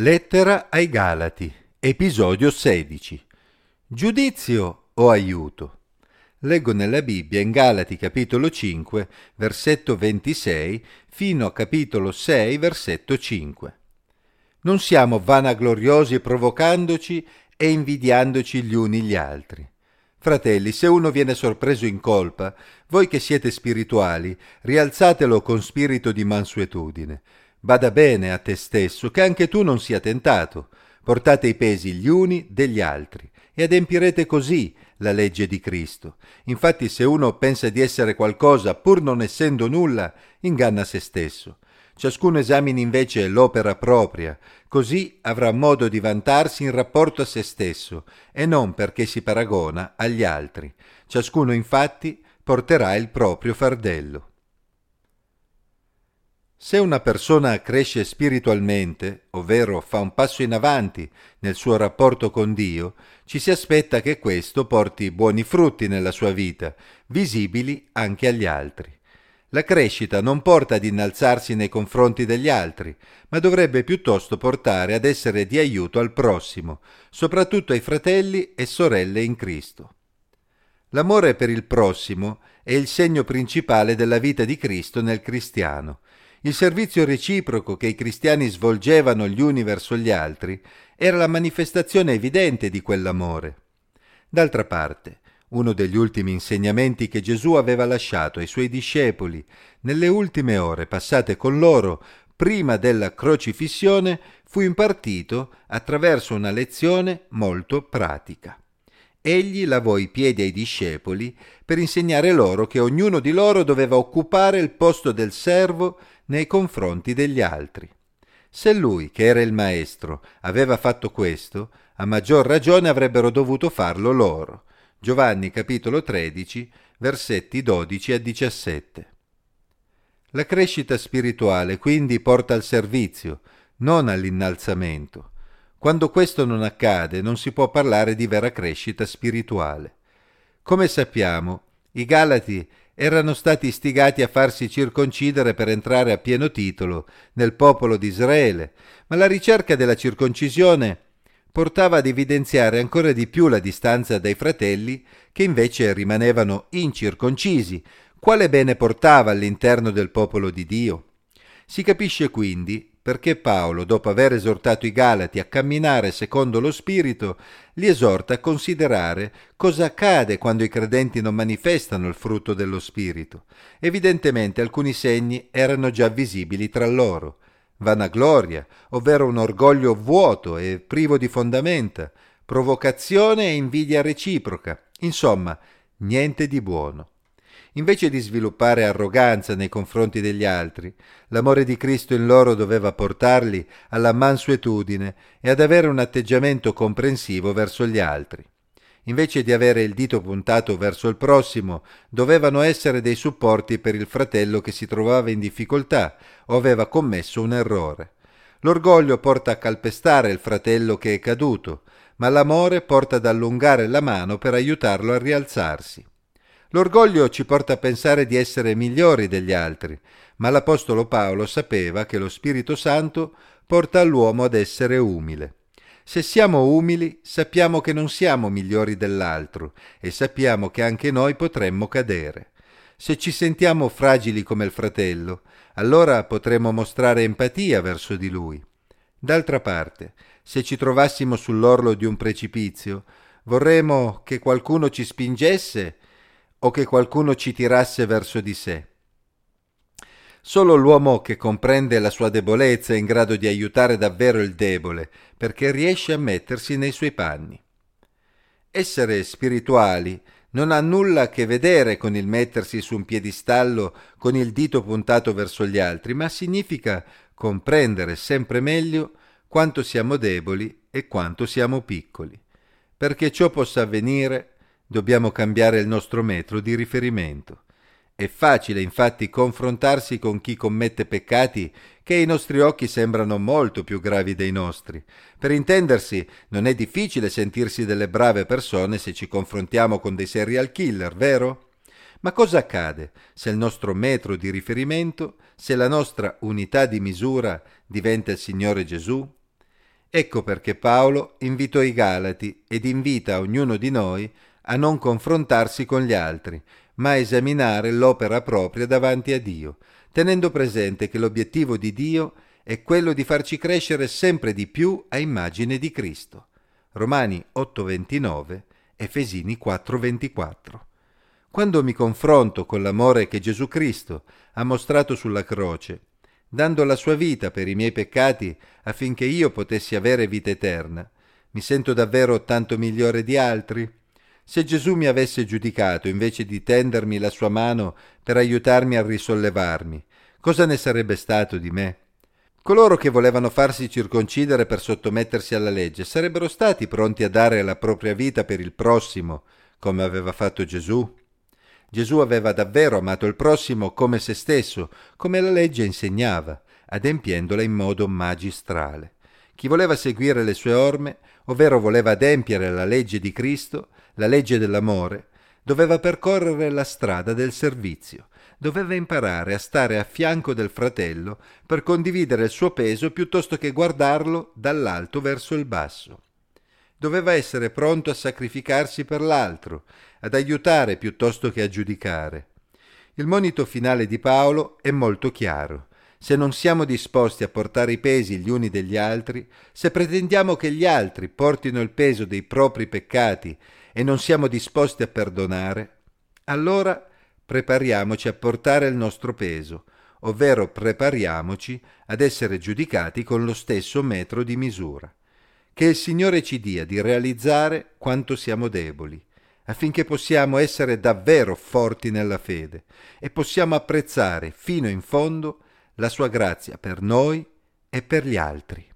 Lettera ai Galati, episodio 16. Giudizio o aiuto? Leggo nella Bibbia in Galati capitolo 5, versetto 26, fino a capitolo 6, versetto 5. Non siamo vanagloriosi provocandoci e invidiandoci gli uni gli altri. Fratelli, se uno viene sorpreso in colpa, voi che siete spirituali, rialzatelo con spirito di mansuetudine Bada bene a te stesso, che anche tu non sia tentato. Portate i pesi gli uni degli altri e adempirete così la legge di Cristo. Infatti se uno pensa di essere qualcosa pur non essendo nulla, inganna se stesso. Ciascuno esamini invece l'opera propria, così avrà modo di vantarsi in rapporto a se stesso e non perché si paragona agli altri. Ciascuno infatti porterà il proprio fardello. Se una persona cresce spiritualmente, ovvero fa un passo in avanti nel suo rapporto con Dio, ci si aspetta che questo porti buoni frutti nella sua vita, visibili anche agli altri. La crescita non porta ad innalzarsi nei confronti degli altri, ma dovrebbe piuttosto portare ad essere di aiuto al prossimo, soprattutto ai fratelli e sorelle in Cristo. L'amore per il prossimo è il segno principale della vita di Cristo nel cristiano il servizio reciproco che i cristiani svolgevano gli uni verso gli altri era la manifestazione evidente di quell'amore. D'altra parte, uno degli ultimi insegnamenti che Gesù aveva lasciato ai suoi discepoli nelle ultime ore passate con loro prima della crocifissione fu impartito attraverso una lezione molto pratica. Egli lavò i piedi ai discepoli per insegnare loro che ognuno di loro doveva occupare il posto del servo nei confronti degli altri. Se lui, che era il maestro, aveva fatto questo, a maggior ragione avrebbero dovuto farlo loro. Giovanni capitolo 13, versetti 12 a 17. La crescita spirituale quindi porta al servizio, non all'innalzamento. Quando questo non accade non si può parlare di vera crescita spirituale. Come sappiamo, i Galati erano stati istigati a farsi circoncidere per entrare a pieno titolo nel popolo di Israele, ma la ricerca della circoncisione portava ad evidenziare ancora di più la distanza dai fratelli che invece rimanevano incirconcisi, quale bene portava all'interno del popolo di Dio. Si capisce quindi perché Paolo, dopo aver esortato i Galati a camminare secondo lo Spirito, li esorta a considerare cosa accade quando i credenti non manifestano il frutto dello Spirito. Evidentemente alcuni segni erano già visibili tra loro. Vanagloria, ovvero un orgoglio vuoto e privo di fondamenta, provocazione e invidia reciproca, insomma, niente di buono. Invece di sviluppare arroganza nei confronti degli altri, l'amore di Cristo in loro doveva portarli alla mansuetudine e ad avere un atteggiamento comprensivo verso gli altri. Invece di avere il dito puntato verso il prossimo, dovevano essere dei supporti per il fratello che si trovava in difficoltà o aveva commesso un errore. L'orgoglio porta a calpestare il fratello che è caduto, ma l'amore porta ad allungare la mano per aiutarlo a rialzarsi. L'orgoglio ci porta a pensare di essere migliori degli altri, ma l'Apostolo Paolo sapeva che lo Spirito Santo porta l'uomo ad essere umile. Se siamo umili, sappiamo che non siamo migliori dell'altro e sappiamo che anche noi potremmo cadere. Se ci sentiamo fragili come il fratello, allora potremo mostrare empatia verso di lui. D'altra parte, se ci trovassimo sull'orlo di un precipizio, vorremmo che qualcuno ci spingesse o che qualcuno ci tirasse verso di sé. Solo l'uomo che comprende la sua debolezza è in grado di aiutare davvero il debole, perché riesce a mettersi nei suoi panni. Essere spirituali non ha nulla a che vedere con il mettersi su un piedistallo con il dito puntato verso gli altri, ma significa comprendere sempre meglio quanto siamo deboli e quanto siamo piccoli. Perché ciò possa avvenire, dobbiamo cambiare il nostro metro di riferimento. È facile infatti confrontarsi con chi commette peccati che ai nostri occhi sembrano molto più gravi dei nostri. Per intendersi, non è difficile sentirsi delle brave persone se ci confrontiamo con dei serial killer, vero? Ma cosa accade se il nostro metro di riferimento, se la nostra unità di misura diventa il Signore Gesù? Ecco perché Paolo invitò i Galati ed invita ognuno di noi a non confrontarsi con gli altri, ma a esaminare l'opera propria davanti a Dio, tenendo presente che l'obiettivo di Dio è quello di farci crescere sempre di più a immagine di Cristo. Romani 8:29, Efesini 4:24. Quando mi confronto con l'amore che Gesù Cristo ha mostrato sulla croce dando la sua vita per i miei peccati affinché io potessi avere vita eterna. Mi sento davvero tanto migliore di altri? Se Gesù mi avesse giudicato invece di tendermi la sua mano per aiutarmi a risollevarmi, cosa ne sarebbe stato di me? Coloro che volevano farsi circoncidere per sottomettersi alla legge sarebbero stati pronti a dare la propria vita per il prossimo, come aveva fatto Gesù? Gesù aveva davvero amato il prossimo come se stesso, come la legge insegnava, adempiendola in modo magistrale. Chi voleva seguire le sue orme, ovvero voleva adempiere la legge di Cristo, la legge dell'amore, doveva percorrere la strada del servizio, doveva imparare a stare a fianco del fratello per condividere il suo peso piuttosto che guardarlo dall'alto verso il basso. Doveva essere pronto a sacrificarsi per l'altro, ad aiutare piuttosto che a giudicare. Il monito finale di Paolo è molto chiaro. Se non siamo disposti a portare i pesi gli uni degli altri, se pretendiamo che gli altri portino il peso dei propri peccati e non siamo disposti a perdonare, allora prepariamoci a portare il nostro peso, ovvero prepariamoci ad essere giudicati con lo stesso metro di misura. Che il Signore ci dia di realizzare quanto siamo deboli affinché possiamo essere davvero forti nella fede e possiamo apprezzare fino in fondo la sua grazia per noi e per gli altri.